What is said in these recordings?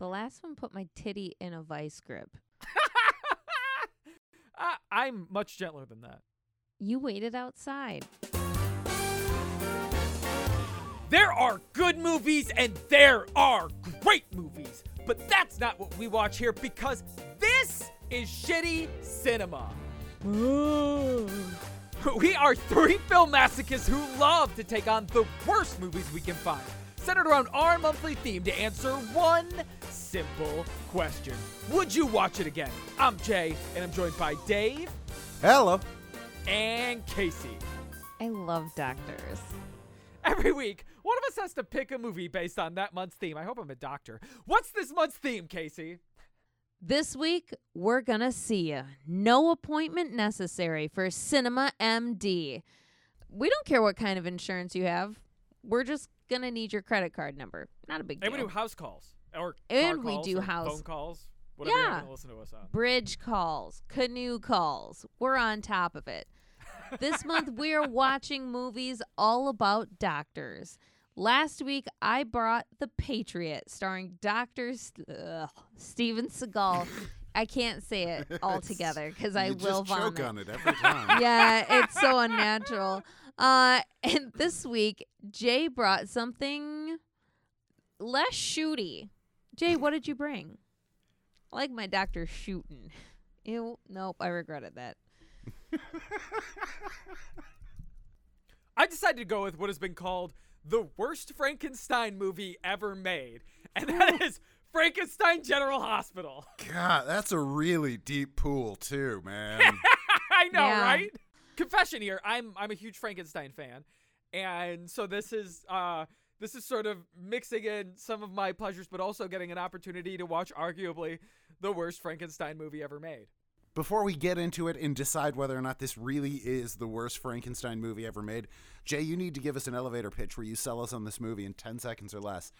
The last one put my titty in a vice grip. I, I'm much gentler than that. You waited outside. There are good movies and there are great movies, but that's not what we watch here because this is shitty cinema. We are three film masochists who love to take on the worst movies we can find, centered around our monthly theme to answer one simple question Would you watch it again? I'm Jay, and I'm joined by Dave Hello. and Casey. I love doctors. Every week, one of us has to pick a movie based on that month's theme. I hope I'm a doctor. What's this month's theme, Casey? This week, we're gonna see you. No appointment necessary for Cinema MD. We don't care what kind of insurance you have. We're just gonna need your credit card number. Not a big And we deal. do house calls or And we do house- phone calls. Whatever Yeah. want listen to us on. Bridge calls, canoe calls. We're on top of it. This month, we are watching movies all about doctors. Last week, I brought The Patriot, starring Dr. St- ugh, Steven Seagal. I can't say it all together because I you will just choke vomit. on it every time. yeah, it's so unnatural. Uh, and this week, Jay brought something less shooty. Jay, what did you bring? I like my doctor shooting. Ew, nope, I regretted that. I decided to go with what has been called the worst Frankenstein movie ever made, and that is Frankenstein General Hospital. God, that's a really deep pool too, man. I know, Yeah. right? Confession here. I'm I'm a huge Frankenstein fan, and so this is uh this is sort of mixing in some of my pleasures, but also getting an opportunity to watch arguably the worst Frankenstein movie ever made. Before we get into it and decide whether or not this really is the worst Frankenstein movie ever made, Jay, you need to give us an elevator pitch where you sell us on this movie in 10 seconds or less.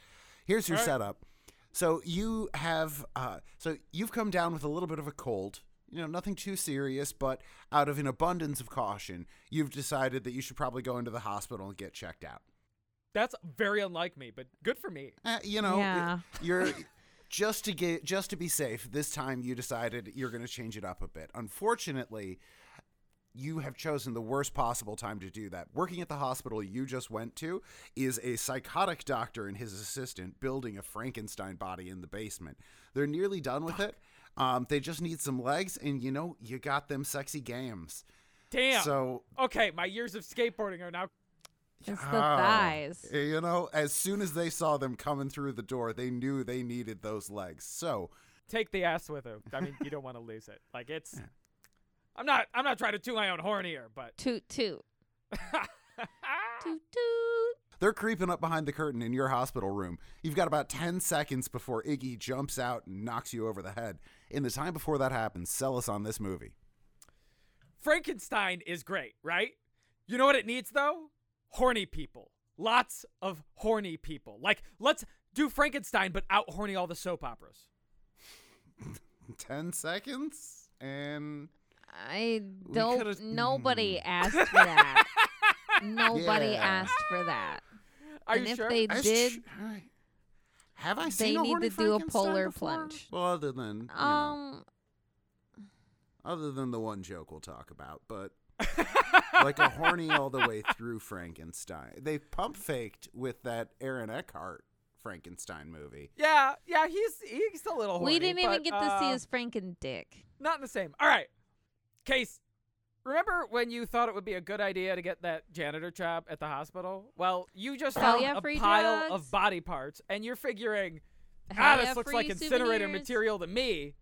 Here's your right. setup. So you have uh so you've come down with a little bit of a cold. You know, nothing too serious, but out of an abundance of caution, you've decided that you should probably go into the hospital and get checked out. That's very unlike me, but good for me. Uh, you know, Yeah. you're just to get just to be safe. This time, you decided you're going to change it up a bit. Unfortunately, you have chosen the worst possible time to do that. Working at the hospital you just went to is a psychotic doctor and his assistant building a Frankenstein body in the basement. They're nearly done with it. Um, they just need some legs, and you know, you got them sexy games. Damn. So okay, my years of skateboarding are now It's the thighs. Eh, you know, as soon as they saw them coming through the door, they knew they needed those legs. So, take the ass with him. I mean, you don't want to lose it. Like it's. I'm not. I'm not trying to toot my own horn here, but. Toot toot. Toot toot. they're creeping up behind the curtain in your hospital room. You've got about 10 seconds before Iggy jumps out and knocks you over the head. In the time before that happens, sell us on this movie. Frankenstein is great, right? You know what it needs though? Horny people. Lots of horny people. Like, let's do Frankenstein, but out horny all the soap operas. 10 seconds? And I don't. Nobody mm. asked for that. Nobody Yeah. asked for that. Are and you if sure? they That's did, tr- alright. Have I they seen a need horny to do a polar before? plunge. Well, other than, you know, Um, other than the one joke we'll talk about, but like a horny all the way through Frankenstein. They pump faked with that Aaron Eckhart Frankenstein movie. yeah, yeah, he's he's a little horny. we didn't even but, get to see uh, his Franken dick. Not in the same. All right. Case, remember when you thought it would be a good idea to get that janitor job at the hospital? Well, you just Oh, found yeah, a pile drugs. of body parts, and you're figuring, ah, Hell this yeah, looks like incinerator souvenirs. material to me.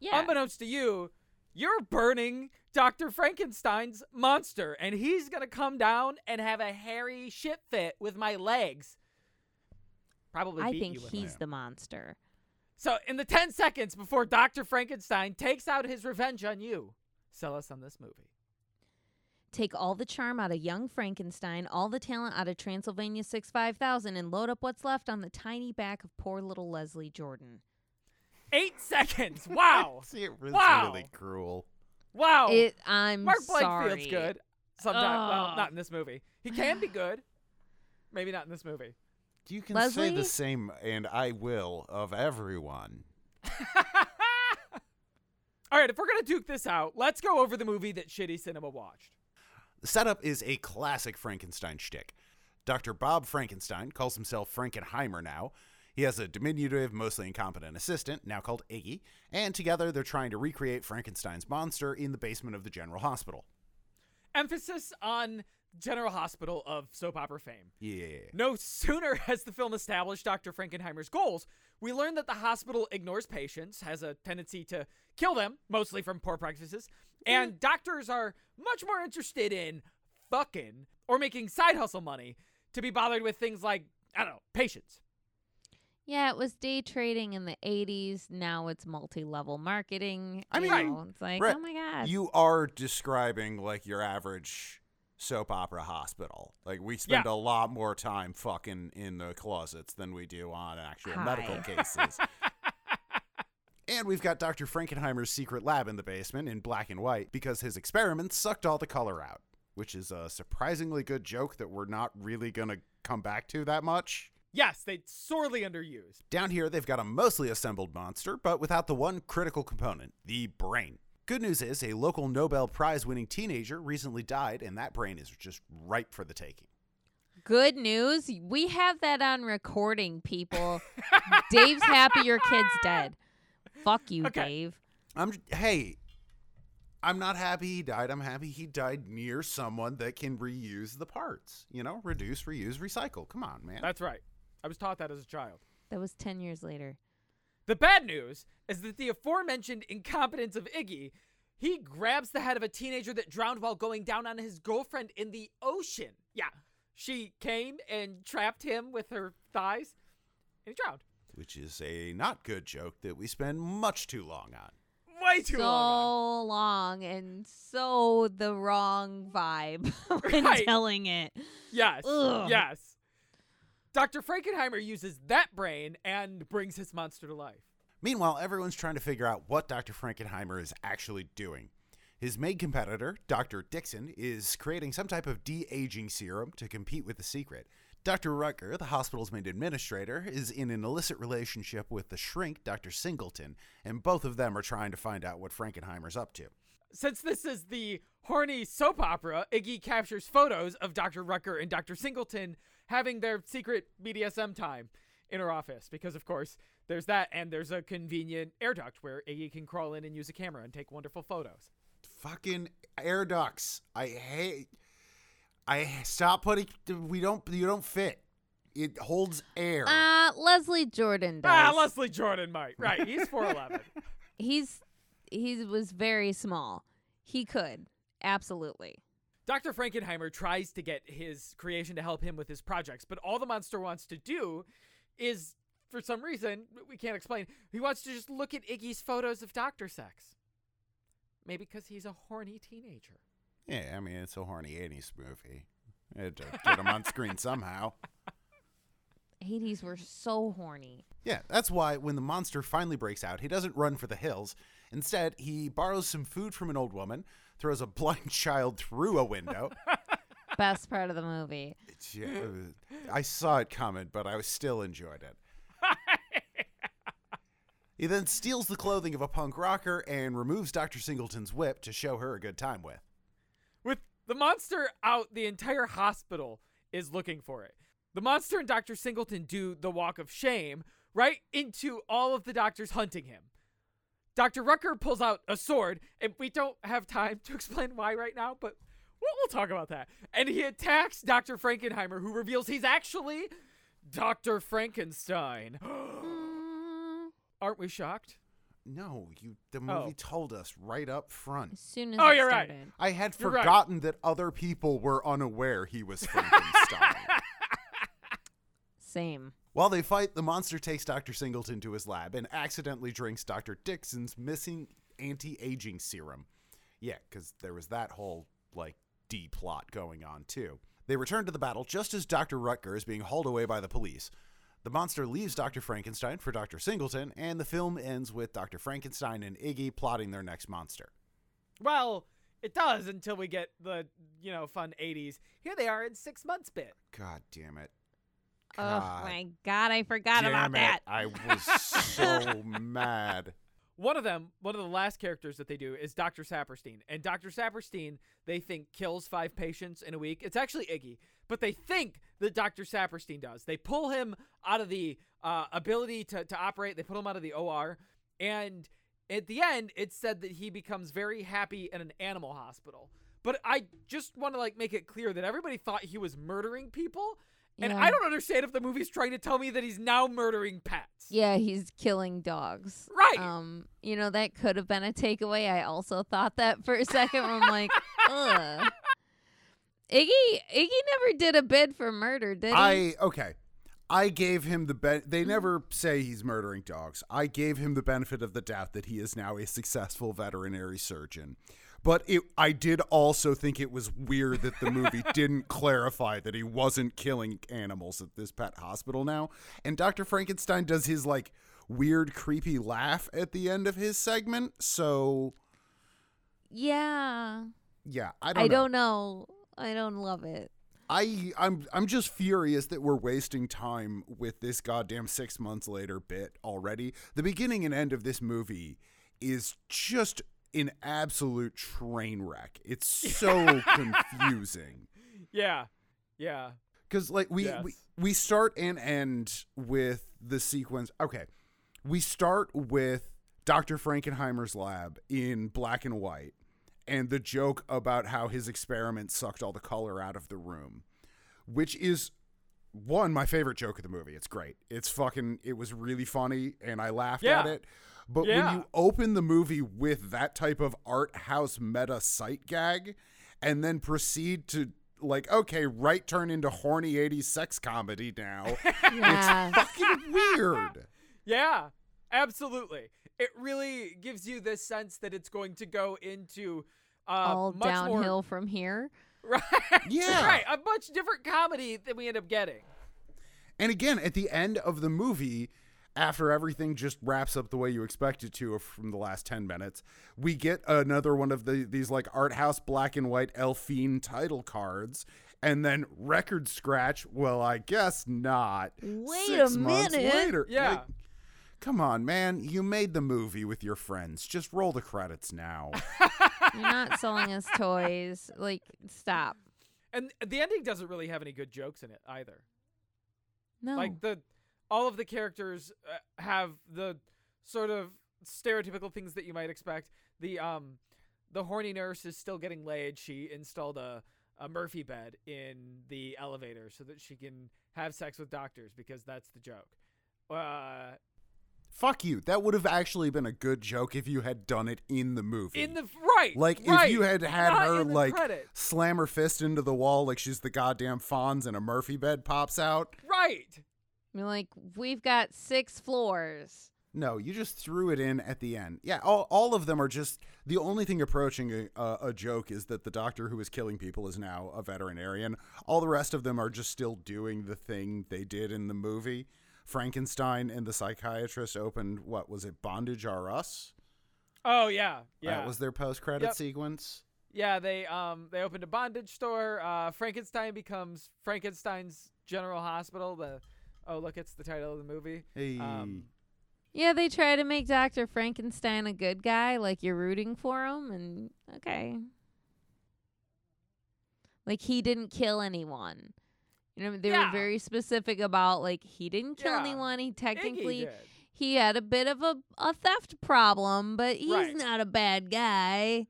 Yeah. Unbeknownst to you, you're burning Dr. Frankenstein's monster, and he's gonna come down and have a hairy shit fit with my legs. Probably I think he's the monster. So, in the 10 seconds before Dr. Frankenstein takes out his revenge on you, sell us on this movie. Take all the charm out of young Frankenstein, all the talent out of Transylvania 6 5000, and load up what's left on the tiny back of poor little Leslie Jordan. Eight seconds. Wow. See, it was Wow. really cruel. Wow. It, I'm Mark sorry. Blankfield's good. Sometimes. Well, not in this movie. He can be good. Maybe not in this movie. You can say Leslie? the same, and I will, of everyone. All right, if we're gonna duke this out, let's go over the movie that Shitty Cinema watched. The setup is a classic Frankenstein shtick. Dr. Bob Frankenstein calls himself Frankenheimer now. He has a diminutive, mostly incompetent assistant, now called Iggy, and together they're trying to recreate Frankenstein's monster in the basement of the General Hospital. Emphasis on General Hospital of soap opera fame. Yeah. No sooner has the film established Dr. Frankenheimer's goals, we learn that the hospital ignores patients, has a tendency to kill them, mostly from poor practices, and mm. doctors are much more interested in fucking or making side hustle money to be bothered with things like, I don't know, patients. Yeah, it was day trading in the 80s. Now it's multi level marketing. I mean, know, it's like, Brett, oh my God. You are describing like your average soap opera hospital. Like we spend Yeah. a lot more time fucking in the closets than we do on actual Hi. medical cases. and we've got Dr. Frankenheimer's secret lab in the basement in black and white because his experiments sucked all the color out, which is a surprisingly good joke that we're not really going to come back to that much. Yes, they sorely underused. Down here, they've got a mostly assembled monster, but without the one critical component the brain. Good news is, a local Nobel Prize winning teenager recently died, and that brain is just ripe for the taking. Good news. We have that on recording, people. Dave's happy your kid's dead. Fuck you, Okay. Dave. I'm hey, I'm not happy he died. I'm happy he died near someone that can reuse the parts. You know, reduce, reuse, recycle. Come on, man. That's right. I was taught that as a child. That was 10 years later. The bad news is that the aforementioned incompetence of Iggy, he grabs the head of a teenager that drowned while going down on his girlfriend in the ocean. Yeah, she came and trapped him with her thighs, and he drowned. Which is a not good joke that we spend much too long on. Way too so long. long and so the wrong vibe when Right. telling it. Yes. Ugh. Yes. Dr. Frankenheimer uses that brain and brings his monster to life. Meanwhile, everyone's trying to figure out what Dr. Frankenheimer is actually doing. His main competitor, Dr. Dixon, is creating some type of de aging serum to compete with the secret. Dr. Rucker, the hospital's main administrator, is in an illicit relationship with the shrink, Dr. Singleton, and both of them are trying to find out what Frankenheimer's up to. Since this is the horny soap opera, Iggy captures photos of Dr. Rucker and Dr. Singleton having their secret BDSM time in her office. Because, of course, there's that, and there's a convenient air duct where Iggy can crawl in and use a camera and take wonderful photos. Fucking air ducts. I hate. I stop putting. We don't. You don't fit. It holds air. Uh, Leslie Jordan does. Ah, Leslie Jordan might. Right, he's 4'11. He's he was very small. He could. Absolutely. Dr. Frankenheimer tries to get his creation to help him with his projects, but all the monster wants to do is, for some reason, we can't explain, he wants to just look at Iggy's photos of doctor sex. Maybe because he's a horny teenager. Yeah, I mean it's a horny '80s movie. Had to get him on screen somehow. 80s were so horny. Yeah, that's why when the monster finally breaks out, he doesn't run for the hills. Instead, he borrows some food from an old woman, throws a blind child through a window. Best part of the movie. Yeah, I saw it coming, but I still enjoyed it. He then steals the clothing of a punk rocker and removes Dr. Singleton's whip to show her a good time with. With the monster out, the entire hospital is looking for it. The monster and Dr. Singleton do the walk of shame right into all of the doctors hunting him. Dr. Rucker pulls out a sword, and we don't have time to explain why right now, but we'll, we'll talk about that. And he attacks Dr. Frankenheimer, who reveals he's actually Dr. Frankenstein. Aren't we shocked? No, you. The movie Oh. told us right up front. as soon as Oh, it you're right. I had You're right. forgotten that other people were unaware he was Frankenstein. Same. While they fight, the monster takes Dr. Singleton to his lab and accidentally drinks Dr. Dixon's missing anti aging serum. Yeah, because there was that whole, like, D plot going on, too. They return to the battle just as Dr. Rutger is being hauled away by the police. The monster leaves Dr. Frankenstein for Dr. Singleton, and the film ends with Dr. Frankenstein and Iggy plotting their next monster. Well, it does until we get the, you know, fun 80s. Here they are in six months bit. God damn it. God. Oh my god, I forgot Damn about it. that. I was so mad. One of them, one of the last characters that they do is Dr. Saperstein. And Dr. Saperstein, they think kills five patients in a week. It's actually Iggy, but they think that Dr. Saperstein does. They pull him out of the uh, ability to, to operate, they pull him out of the OR. And at the end, it's said that he becomes very happy in an animal hospital. But I just want to like make it clear that everybody thought he was murdering people. And Yeah. I don't understand if the movie's trying to tell me that he's now murdering pets. Yeah, he's killing dogs. Right. Um, you know, that could have been a takeaway. I also thought that for a second where I'm like, ugh. Iggy Iggy never did a bid for murder, did he? I okay. I gave him the ben- they never say he's murdering dogs. I gave him the benefit of the doubt that he is now a successful veterinary surgeon. But it I did also think it was weird that the movie didn't clarify that he wasn't killing animals at this pet hospital now. And Dr. Frankenstein does his like weird creepy laugh at the end of his segment. So yeah. yeah, I don't I know. don't know. I don't love it. I I'm I'm just furious that we're wasting time with this goddamn 6 months later bit already. The beginning and end of this movie is just an absolute train wreck. It's so confusing. Yeah. Yeah. Cuz like we, Yes. we we start and end with the sequence. Okay. We start with Dr. Frankenheimer's lab in black and white and the joke about how his experiment sucked all the color out of the room, which is one my favorite joke of the movie. It's great. It's fucking it was really funny and I laughed at it. But Yeah. when you open the movie with that type of art house meta sight gag and then proceed to like okay, right turn into horny 80s sex comedy now. Yeah. fucking weird. Yeah. Absolutely. It really gives you this sense that it's going to go into uh, All much downhill more from here. right. Yeah. right. A much different comedy than we end up getting. And again, at the end of the movie, after everything just wraps up the way you expect it to uh, from the last 10 minutes, we get another one of the these like art house black and white Elfine title cards. And then record scratch. Well, I guess not. Wait Six a months minute. Later. Yeah. Like, come on, man. You made the movie with your friends. Just roll the credits now. You're not selling us toys. Like, stop. And the ending doesn't really have any good jokes in it either. No. Like the all of the characters uh, have the sort of stereotypical things that you might expect. The um the horny nurse is still getting laid. She installed a a Murphy bed in the elevator so that she can have sex with doctors because that's the joke. Uh Fuck you. That would have actually been a good joke if you had done it in the movie. in the right. Like right, if you had had not her like credits. slam her fist into the wall like she's the goddamn Fonz and a Murphy bed pops out. right. You're like, we've got six floors. No, you just threw it in at the end. Yeah, all, all of them are just the only thing approaching a, a, a joke is that the doctor who is killing people is now a veterinarian. All the rest of them are just still doing the thing they did in the movie. Frankenstein and the psychiatrist opened what was it, Bondage R Us? Oh yeah. Yeah. That was their post credit Yep. sequence. Yeah, they um they opened a bondage store. Uh, Frankenstein becomes Frankenstein's General Hospital. The oh look, it's the title of the movie. Hey. Um, Yeah, they try to make Dr. Frankenstein a good guy, like you're rooting for him, and okay. Like he didn't kill anyone. You know, they Yeah. were very specific about like he didn't kill Yeah. anyone. He technically he had a bit of a, a theft problem, but he's Right. not a bad guy.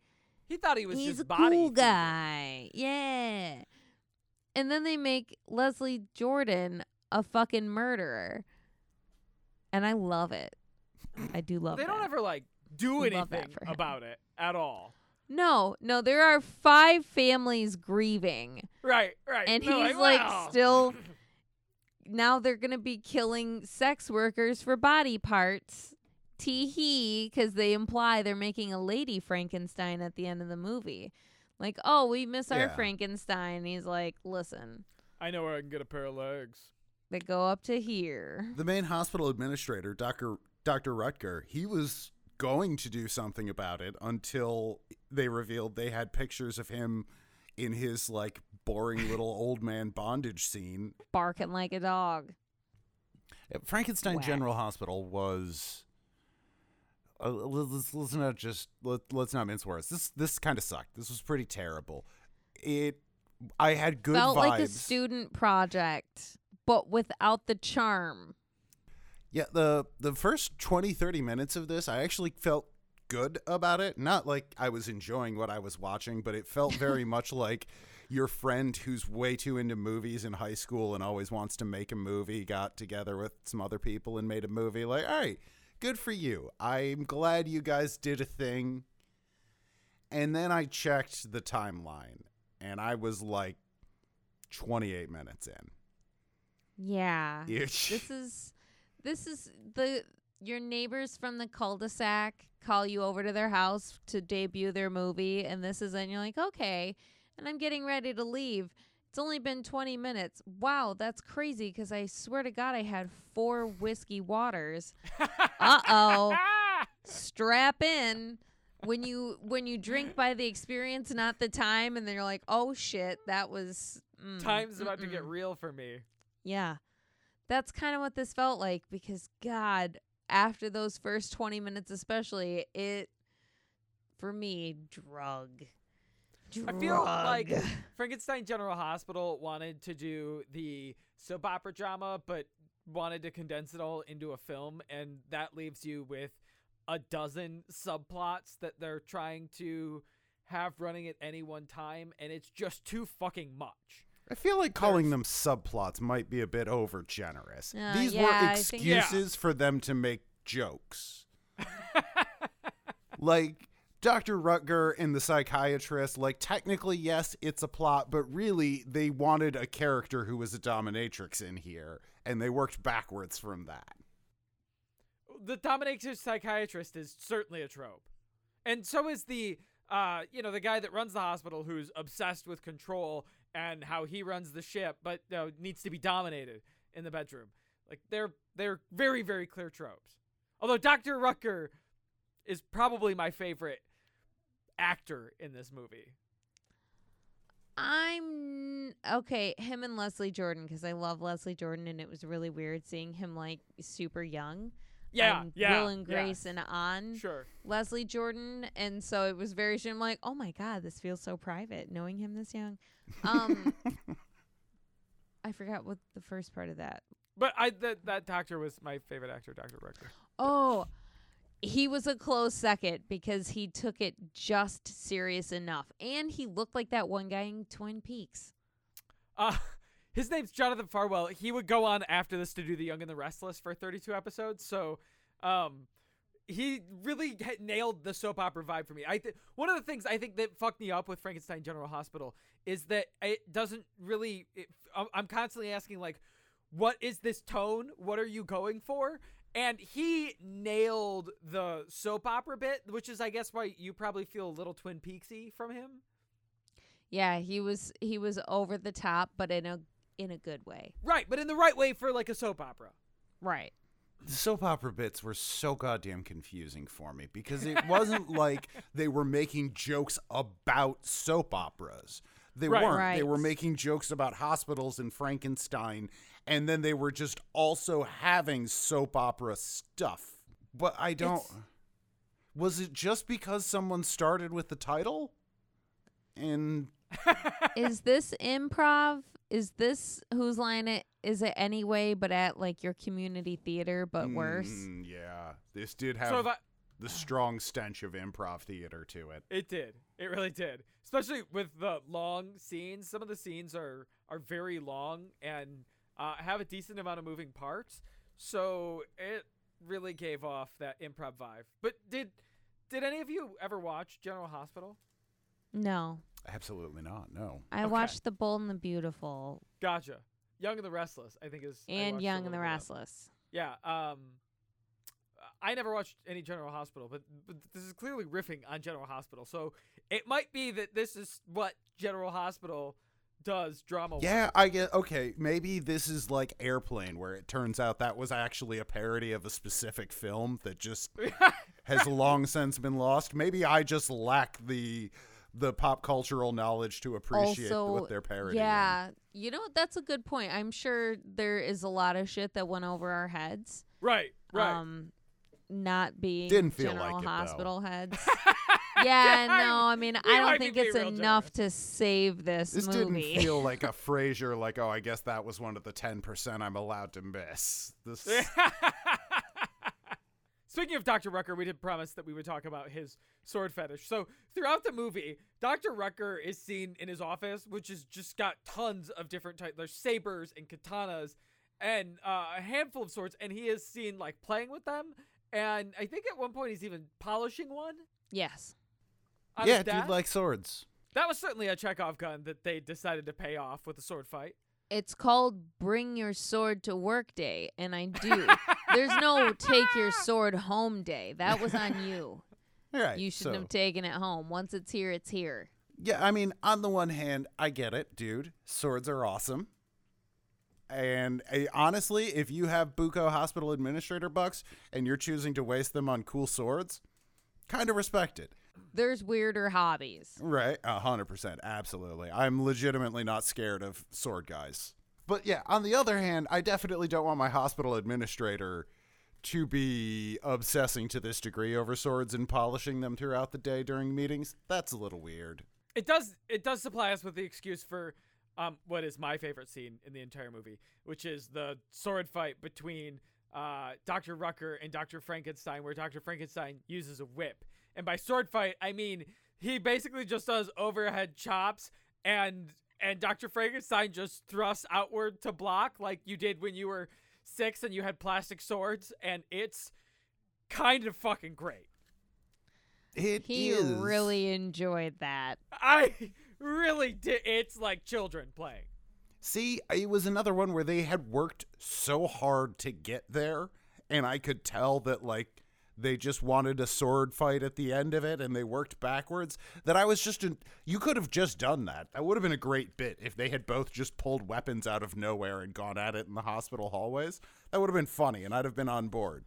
He thought he was He's just a body cool thieving. guy. Yeah. And then they make Leslie Jordan a fucking murderer. And I love it. I do love it. They that. don't ever like do anything about it at all. No, no, there are five families grieving. Right, right. And They're he's like "Well." still now they're going to be killing sex workers for body parts. Tee hee, because they imply they're making a lady Frankenstein at the end of the movie. Like, oh, we miss our Yeah. Frankenstein. He's like, listen, I know where I can get a pair of legs. They go up to here. The main hospital administrator, Dr. Dr. Rutger, he was going to do something about it until they revealed they had pictures of him in his like boring little old man bondage scene. Barking like a dog. Uh, Frankenstein Whack. General Hospital was. Uh, let's, let's not just let, let's not mince words. This this kind of sucked. This was pretty terrible. It I had good Felt vibes. like a student project, but without the charm. Yeah, the the first 20 30 minutes of this, I actually felt good about it. Not like I was enjoying what I was watching, but it felt very much like your friend who's way too into movies in high school and always wants to make a movie got together with some other people and made a movie. Like, all right, good for you. I'm glad you guys did a thing. And then I checked the timeline and I was like 28 minutes in. Yeah. Ish. This is this is the your neighbors from the cul-de-sac call you over to their house to debut their movie and this is and you're like, "Okay." And I'm getting ready to leave. It's only been 20 minutes. Wow, that's crazy cuz I swear to god I had 4 whiskey waters. Uh-oh. Strap in. When you when you drink by the experience not the time and then you're like, "Oh shit, that was mm, Time's about to get real for me. Yeah. That's kind of what this felt like because God, after those first 20 minutes especially, it for me drug. I feel like Frankenstein General Hospital wanted to do the soap opera drama, but wanted to condense it all into a film, and that leaves you with a dozen subplots that they're trying to have running at any one time, and it's just too fucking much. I feel like calling them subplots might be a bit over generous. Uh, These yeah, were I think- excuses for them to make jokes. like Dr. Rutger and the psychiatrist, like technically yes, it's a plot, but really they wanted a character who was a dominatrix in here, and they worked backwards from that. the dominatrix psychiatrist is certainly a trope, and so is the uh you know the guy that runs the hospital who's obsessed with control and how he runs the ship, but needs to be dominated in the bedroom. Like they're they're very very clear tropes. Although Dr. Rucker is probably my favorite actor in this movie. I'm okay, him and Leslie Jordan because I love Leslie Jordan and it was really weird seeing him like super young. Yeah, on yeah, Will and yeah. Grace and on Sure. Leslie Jordan, and so it was very. I'm like, oh my god, this feels so private knowing him this young. Um, I forgot what the first part of that. But I that that doctor was my favorite actor, Dr. Rucker. Oh, he was a close second because he took it just serious enough, and he looked like that one guy in Twin Peaks. Uh, his name's Jonathan Farwell. He would go on after this to do The Young and the Restless for 32 episodes. So, um, he really nailed the soap opera vibe for me. I th- one of the things I think that fucked me up with Frankenstein General Hospital is that it doesn't really. It, I'm- I'm constantly asking like, what is this tone? What are you going for? And he nailed the soap opera bit, which is, I guess, why you probably feel a little Twin Peaksy from him. Yeah, he was he was over the top, but in a in a good way. Right, but in the right way for like a soap opera. Right. The soap opera bits were so goddamn confusing for me because it wasn't like they were making jokes about soap operas. They Right. weren't. They were making jokes about hospitals and Frankenstein, and then they were just also having soap opera stuff. But I don't. It's- Was it just because someone started with the title? And is this improv? Is this whose line it is it anyway, but at like your community theater, but worse? Mm, yeah, this did have so that the strong stench of improv theater to it. it did, it really did. Especially with the long scenes. Some of the scenes are are very long and uh, have a decent amount of moving parts. So it really gave off that improv vibe. But did did any of you ever watch General Hospital? No. Absolutely not. No. I Okay. watched The Bold and the Beautiful Gotcha. Young and the Restless, I think is I and watched a Young and little the bit of. Restless. Yeah. Um, I never watched any General Hospital, but, but this is clearly riffing on General Hospital. So it might be that this is what General Hospital does drama. Yeah, I get okay. Maybe this is like Airplane, where it turns out that was actually a parody of a specific film that just has long since been lost. Maybe I just lack the the pop cultural knowledge to appreciate also, what they're parodying. yeah, you know that's a good point. I'm sure there is a lot of shit that went over our heads. Right, right. Um, not being Didn't feel general like it, though. hospital heads. yeah, no, I mean, I don't think it's enough to save this, This movie. didn't feel like a Frasier, like, oh, I guess that was one of the 10% I'm allowed to miss. This, Speaking of Dr. Rucker, we did promise that we would talk about his sword fetish. So throughout the movie, Dr. Rucker is seen in his office, which has just got tons of different types. There's sabers and katanas and uh, a handful of swords, and he is seen like playing with them. And I think at one point he's even polishing one. yes. on yeah, dude dad. like swords. that was certainly a Chekhov gun that they decided to pay off with a sword fight. It's called Bring Your Sword to Work Day, and I do. There's no Take Your Sword Home Day. That was on you. Right. You shouldn't so- have taken it home. Once it's here, it's here. Yeah, I mean, on the one hand, I get it, dude. Swords are awesome. And uh, honestly, if you have Buko Hospital Administrator bucks and you're choosing to waste them on cool swords, kind of respect it. There's weirder hobbies. Right, a hundred percent, absolutely. I'm legitimately not scared of sword guys. But yeah, on the other hand, I definitely don't want my hospital administrator to be obsessing to this degree over swords and polishing them throughout the day during meetings. That's a little weird. it does it does supply us with the excuse for um what is my favorite scene in the entire movie, which is the sword fight between uh Dr. Rucker and Dr. Frankenstein, where Dr. Frankenstein uses a whip. And by sword fight, I mean he basically just does overhead chops and and Dr. Frankenstein just thrusts outward to block like you did when you were six and you had plastic swords, and it's kind of fucking great. It He is. really enjoyed that. I really did. It's like children playing. See, it was another one where they had worked so hard to get there, and I could tell that, like, they just wanted a sword fight at the end of it and they worked backwards. That I was just, in, you could have just done that. That would have been a great bit if they had both just pulled weapons out of nowhere and gone at it in the hospital hallways. That would have been funny, and I'd have been on board.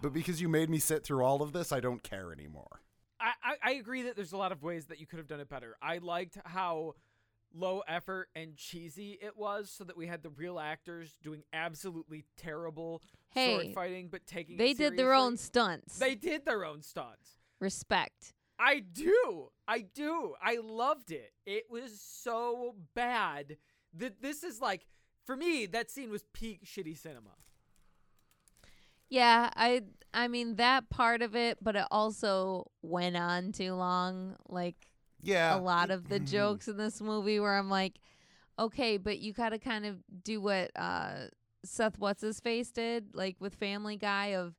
But because you made me sit through all of this, I don't care anymore. I, I, I agree that there's a lot of ways that you could have done it better. I liked how low effort and cheesy it was, so that we had the real actors doing absolutely terrible sword fighting, but taking. They did their own stunts. They did their own stunts. Respect. I do. I do. I loved it. It was so bad that this is like, for me, that scene was peak shitty cinema. Yeah, I I mean that part of it, but it also went on too long. Like Yeah. a lot of the jokes in this movie where I'm like, okay, but you gotta kind of do what uh Seth What's His Face did, like with Family Guy of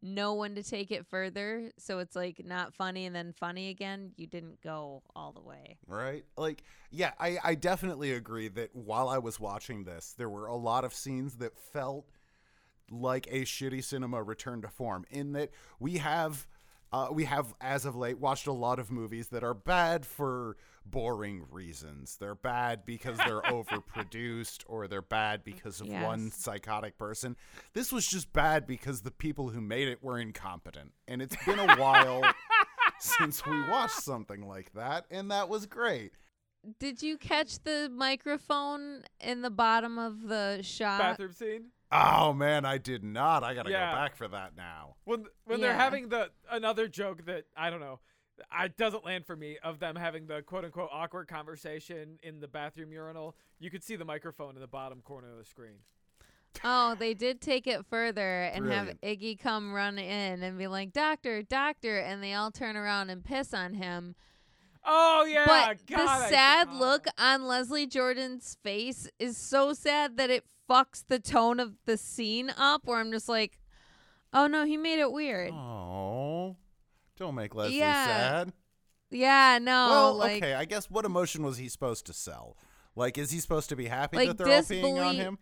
know when to take it further. So it's like not funny and then funny again. You didn't go all the way. Right? Like, yeah, I, I definitely agree that while I was watching this, there were a lot of scenes that felt like a shitty cinema return to form in that we have uh, we have as of late watched a lot of movies that are bad for boring reasons they're bad because they're overproduced or they're bad because of one psychotic person this was just bad because the people who made it were incompetent and it's been a while since we watched something like that and that was great Did you catch the microphone in the bottom of the shot? Bathroom scene. Oh man, I did not. I gotta Yeah. go back for that now. when when they're having the another joke that I don't know, it doesn't land for me of them having the quote unquote awkward conversation in the bathroom urinal. You could see the microphone in the bottom corner of the screen. Oh, they did take it further and Brilliant. have Iggy come run in and be like, "Doctor, doctor," and they all turn around and piss on him. Oh yeah, but God, the sad look on Leslie Jordan's face is so sad that it fucks the tone of the scene up. Where I'm just like, "Oh no, he made it weird." Oh, don't make Leslie Yeah. sad. Yeah, no, well, like okay. I guess what emotion was he supposed to sell? Like, is he supposed to be happy Like that they're all peeing on him?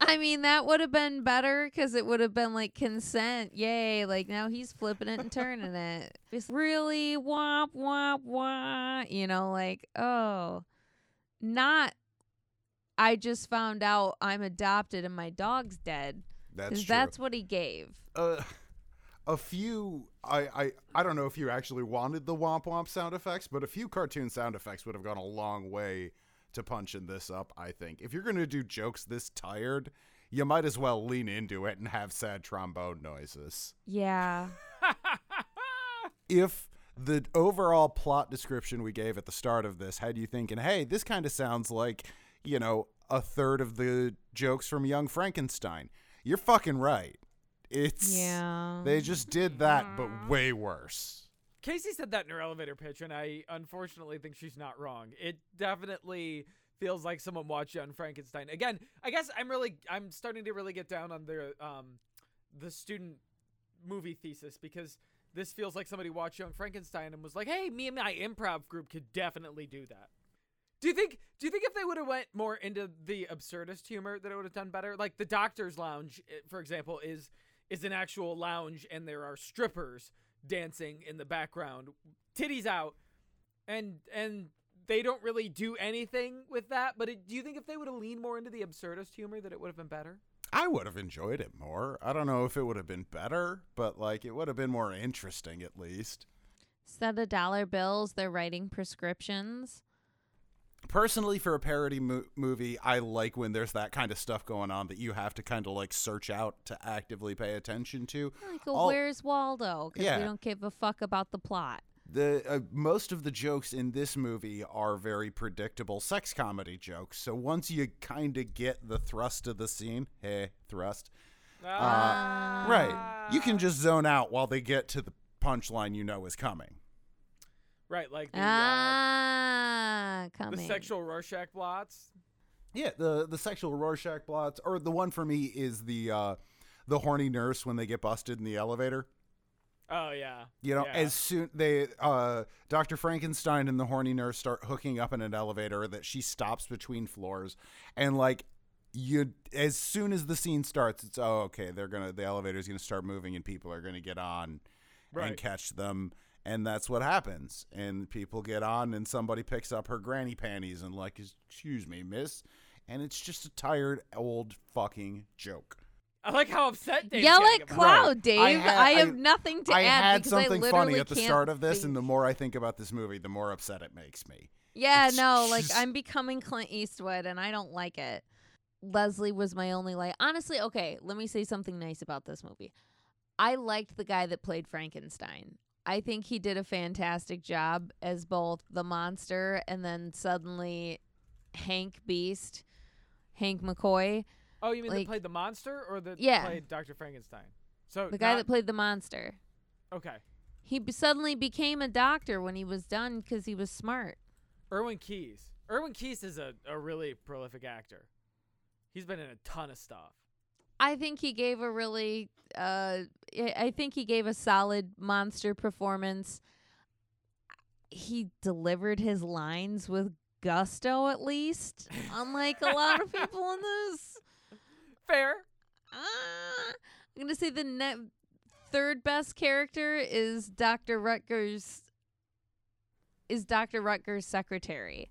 I mean, that would have been better because it would have been like consent. Yay. Like now he's flipping it and turning it. It's really womp, womp, womp. You know, like, oh, not, I just found out I'm adopted and my dog's dead. That's true. that's what he gave. uh, a few I, I I don't know if you actually wanted the womp womp sound effects, but a few cartoon sound effects would have gone a long way to punching this up, I think. If you're gonna do jokes this tired, you might as well lean into it and have sad trombone noises. Yeah. If the overall plot description we gave at the start of this had you thinking, hey, this kind of sounds like, you know, a third of the jokes from Young Frankenstein, you're fucking right. It's Yeah. they just did that, but way worse. Casey said that in her elevator pitch, and I unfortunately think she's not wrong. It definitely feels like someone watched Young Frankenstein. Again, I guess I'm really I'm starting to really get down on the um the student movie thesis because this feels like somebody watched Young Frankenstein and was like, "Hey, me and my improv group could definitely do that." Do you think do you think if they would have went more into the absurdist humor that it would have done better? Like the Doctor's Lounge, eh, for example, is is an actual lounge and there are strippers dancing in the background, titties out, and and they don't really do anything with that. But it, do you think if they would have leaned more into the absurdist humor, that it would have been better? I would have enjoyed it more. I don't know if it would have been better, but like it would have been more interesting at least. Instead of dollar bills, they're writing prescriptions. Personally, for a parody mo- movie, I like when there's that kind of stuff going on that you have to kind of like search out to actively pay attention to. Like, a All- where's Waldo? Because Yeah. we don't give a fuck about the plot. the uh, most of the jokes in this movie are very predictable sex comedy jokes. So once you kind of get the thrust of the scene, hey, thrust, Ah. right, you can just zone out while they get to the punchline you know is coming. Right, like the, uh, Ah, the sexual Rorschach blots. Yeah, the the sexual Rorschach blots, or the one for me is the uh, the horny nurse when they get busted in the elevator. Oh yeah, You know, Yeah. as soon they uh Dr. Frankenstein and the horny nurse start hooking up in an elevator that she stops between floors and like you as soon as the scene starts it's oh okay they're going to the elevator's going to start moving and people are going to get on Right. and catch them and that's what happens and people get on and somebody picks up her granny panties and like excuse me miss and it's just a tired old fucking joke. I like how upset Dave's Yell at. Cloud, Right. Dave. I I, have I- nothing to I add had because I something funny at the start of this, think- and the more I think about this movie, the more upset it makes me. Yeah, It's no, like I'm becoming Clint Eastwood and I don't like it. Leslie was my only like honestly, okay, let me say something nice about this movie. I liked the guy that played Frankenstein. I think he did a fantastic job as both the monster and then suddenly Hank Beast, Hank McCoy, Oh, you mean like- that played the monster or that Yeah. played Dr. Frankenstein? So the guy not- that played the monster. okay, He b- suddenly became a doctor when he was done because he was smart. Irwin Keyes. Irwin Keyes is a, a really prolific actor. He's been in a ton of stuff. I think he gave a really uh I think he gave a solid monster performance. He delivered his lines with gusto at least, unlike a lot of people in this. Fair. Uh, I'm going to say the ne- third best character is Dr. Rutgers is Dr. Rutgers' secretary.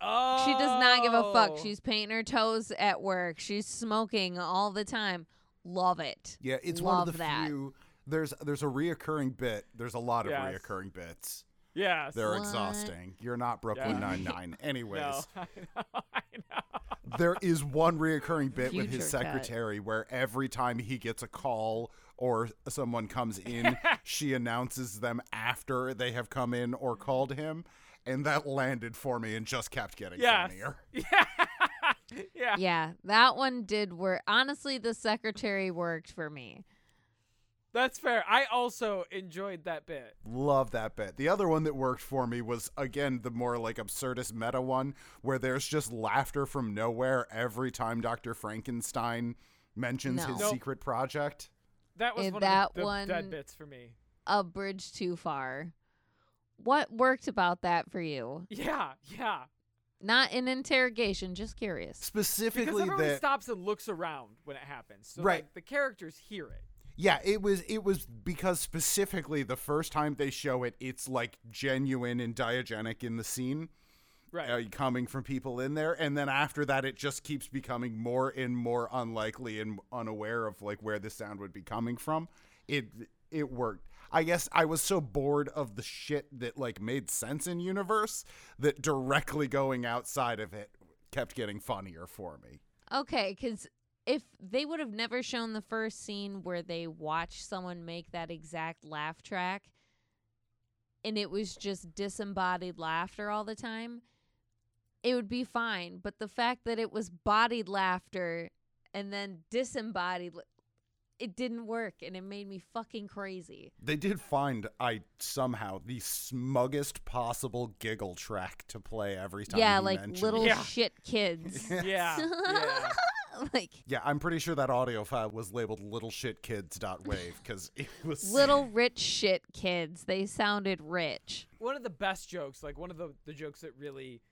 Oh. She does not give a fuck. Oh. She's painting her toes at work. She's smoking all the time. Love it. Yeah, it's Love one of the that. few. There's there's a reoccurring bit. There's a lot of Yes. reoccurring bits. yes. They're What? exhausting. You're not Brooklyn Yeah. Nine Nine. Anyways, no, I know. I know. there is one reoccurring bit with Future his cut. secretary where every time he gets a call or someone comes in, she announces them after they have come in or called him, and that landed for me and just kept getting Yes. funnier. Yeah. yeah. Yeah, that one did work. Honestly, the secretary worked for me. That's fair. I also enjoyed that bit. Love that bit. The other one that worked for me was again the more like absurdist meta one where there's just laughter from nowhere every time Dr. Frankenstein mentions No. his Nope. secret project. That was one that of the, the one- dead bits for me. A bridge too far. What worked about that for you? Yeah, yeah. Not an interrogation, just curious. Specifically, Because Specifically everybody that stops and looks around when it happens. So Right. like, the characters hear it. Yeah, it was it was because specifically the first time they show it it's like genuine and diegetic in the scene. Right. uh, coming from people in there and then after that it just keeps becoming more and more unlikely and unaware of like where the sound would be coming from it it worked. I guess I was so bored of the shit that like made sense in universe that directly going outside of it kept getting funnier for me. Okay, because if they would have never shown the first scene where they watch someone make that exact laugh track and it was just disembodied laughter all the time, it would be fine. But the fact that it was bodied laughter and then disembodied, it didn't work and it made me fucking crazy. They did find I somehow the smuggest possible giggle track to play every time. yeah, like little it. Shit kids. Yeah. yeah. like Yeah, I'm pretty sure that audio file was labeled littleshitkids.wave because it was little rich shit kids. They sounded rich. One of the best jokes, like one of the, the jokes that really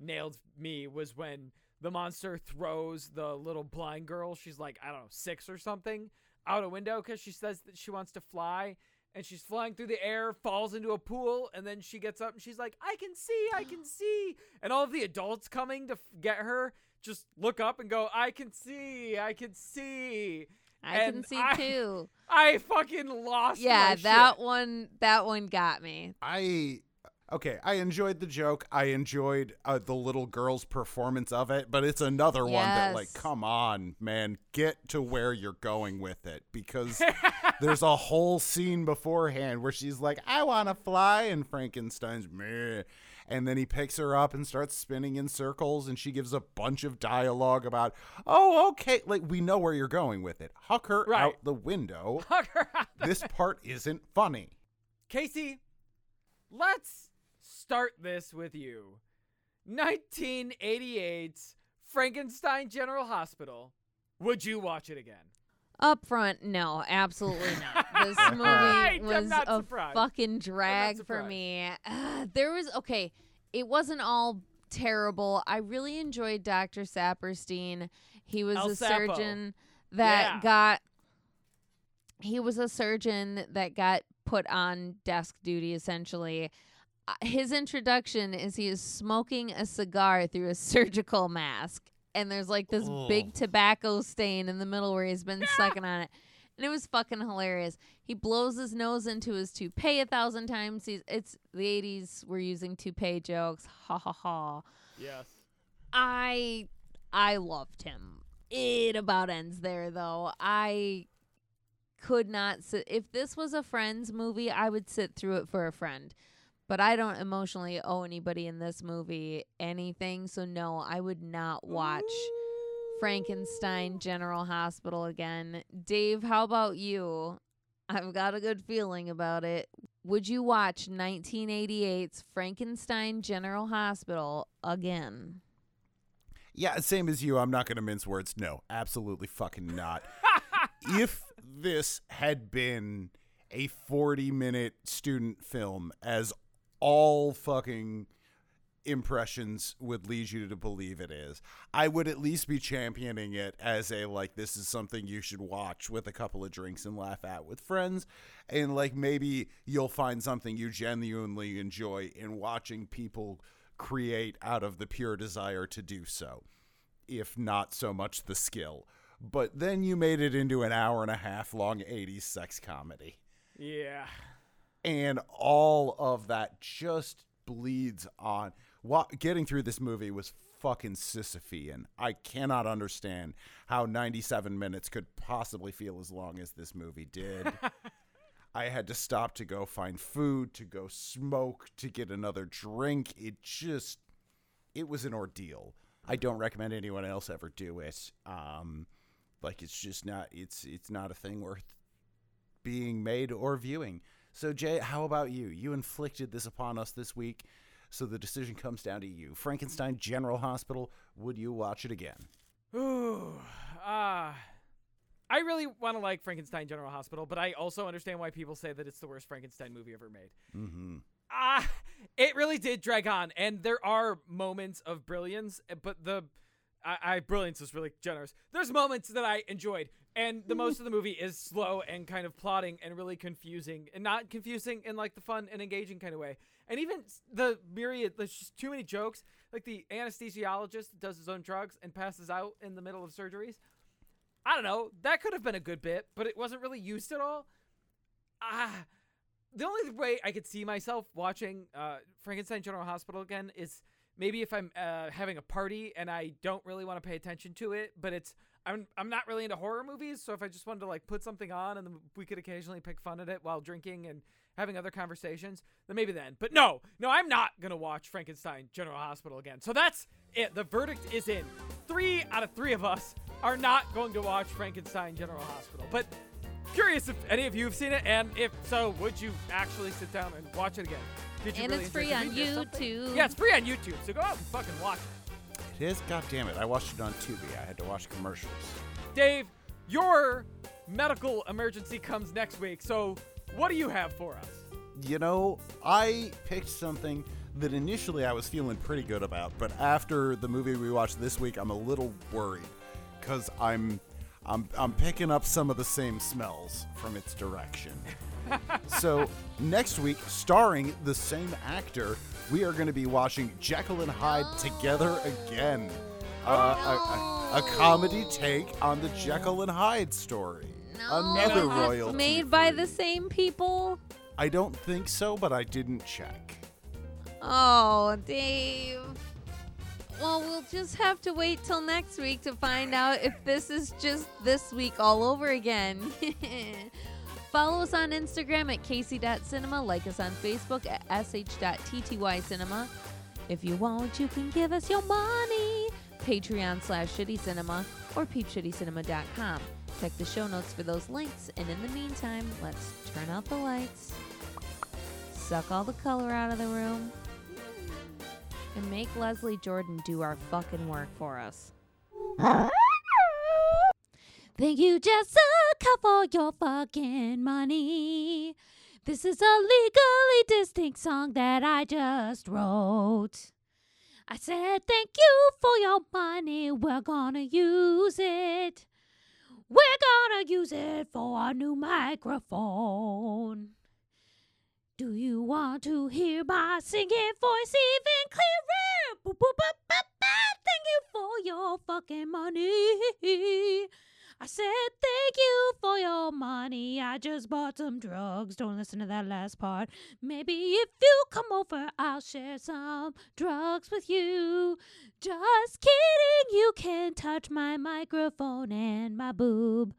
nailed me was when the monster throws the little blind girl, she's like, I don't know, six or something, out a window because she says that she wants to fly. And she's flying through the air, falls into a pool, and then she gets up and she's like, I can see, I can see. And all of the adults coming to f- get her just look up and go, I can see, I can see. I can see I- too. I fucking lost. Yeah, my that shit. one that one got me. I okay. I enjoyed the joke. I enjoyed uh, the little girl's performance of it, but it's another one that, like, come on, man, get to where you're going with it because there's a whole scene beforehand where she's like, "I want to fly," and Frankenstein's meh. And then he picks her up and starts spinning in circles, and she gives a bunch of dialogue about, "Oh, okay, like we know where you're going with it. Huck her Right. out the window. Fuck her out the- this part isn't funny." Casey, let's start this with you. 1988's Frankenstein General Hospital. Would you watch it again? Up front, no, absolutely not. This movie was a surprised. fucking drag for me. Uh, there was okay, it wasn't all terrible. I really enjoyed Dr. Saperstein. He was El a Sapo. surgeon that Yeah. got he was a surgeon that got put on desk duty essentially. Uh, His introduction is he is smoking a cigar through a surgical mask. And there's like this big tobacco stain in the middle where he's been sucking on it. And it was fucking hilarious. He blows his nose into his toupee a thousand times. He's it's the 80s. We're using toupee jokes. Ha ha ha. Yes. I I loved him. It about ends there though. I could not sit if this was a friend's movie, I would sit through it for a friend. But I don't emotionally owe anybody in this movie anything, so no, I would not watch Frankenstein General Hospital again. Dave, how about you? I've got a good feeling about it. Would you watch 1988's Frankenstein General Hospital again? Yeah, same as you. I'm not going to mince words. No, absolutely fucking not. if this had been a 40 minute student film, as all fucking impressions would lead you to believe it is, I would at least be championing it as a like, this is something you should watch with a couple of drinks and laugh at with friends. And like, maybe you'll find something you genuinely enjoy in watching people create out of the pure desire to do so, if not so much the skill. But then you made it into an hour and a half long 80s sex comedy. Yeah. And all of that just bleeds on. Wa- getting through this movie was fucking Sisyphean. I cannot understand how 97 minutes could possibly feel as long as this movie did. I had to stop to go find food, to go smoke, to get another drink. It just, it was an ordeal. I don't recommend anyone else ever do it. Um, like it's just not, it's it's not a thing worth being made or viewing. So Jay, how about you? You inflicted this upon us this week, so the decision comes down to you. Frankenstein General Hospital. Would you watch it again? Ooh. Ah. I really want to like Frankenstein General Hospital, but I also understand why people say that it's the worst Frankenstein movie ever made. Mm-hmm. Ah, it really did drag on, and there are moments of brilliance, but the I, I brilliance is really generous. There's moments that I enjoyed, and the most of the movie is slow and kind of plotting and really confusing, and not confusing in like the fun and engaging kind of way. And even the myriad, there's just too many jokes. Like the anesthesiologist does his own drugs and passes out in the middle of surgeries. I don't know. That could have been a good bit, but it wasn't really used at all. ah, the only way I could see myself watching uh, Frankenstein General Hospital again is maybe if I'm uh, having a party and I don't really want to pay attention to it, but it's I'm I'm not really into horror movies, so if I just wanted to like put something on and we could occasionally pick fun at it while drinking and having other conversations, then maybe then. But no, no, I'm not gonna watch Frankenstein General Hospital again. So that's it. The verdict is in. Three out of three of us are not going to watch Frankenstein General Hospital. But curious if any of you have seen it, and if so, would you actually sit down and watch it again? Did you And really it's free it? on Did we miss something? YouTube. Yeah, it's free on YouTube, so go out and fucking watch it. It is. God damn it! I watched it on Tubi. I had to watch commercials. Dave, your medical emergency comes next week, so what do you have for us? You know, I picked something that initially I was feeling pretty good about, but after the movie we watched this week, I'm a little worried because I'm, I'm, I'm picking up some of the same smells from its direction. so next week, starring the same actor, we are going to be watching Jekyll and Hyde together again. Uh, a, a, a comedy take on the Jekyll and Hyde story. Another Is this royalty. made by the same people. I don't think so, but I didn't check. Oh, Dave. Well, we'll just have to wait till next week to find out if this is just this week all over again. Follow us on Instagram at casey.cinema. Like us on Facebook at sh.ttycinema. If you want, you can give us your money. Patreon slash shitty cinema or peepshittycinema.com. Check the show notes for those links. And in the meantime, let's turn out the lights, suck all the color out of the room, and make Leslie Jordan do our fucking work for us. Thank you, Jessica, for your fucking money. This is a legally distinct song that I just wrote. I said, Thank you for your money. We're gonna use it. We're gonna use it for our new microphone. Do you want to hear my singing voice even clearer? Boop, boop, boop. Thank you for your fucking money. I said thank you for your money. I just bought some drugs. Don't listen to that last part. Maybe if you come over, I'll share some drugs with you. Just kidding. You can touch my microphone and my boob.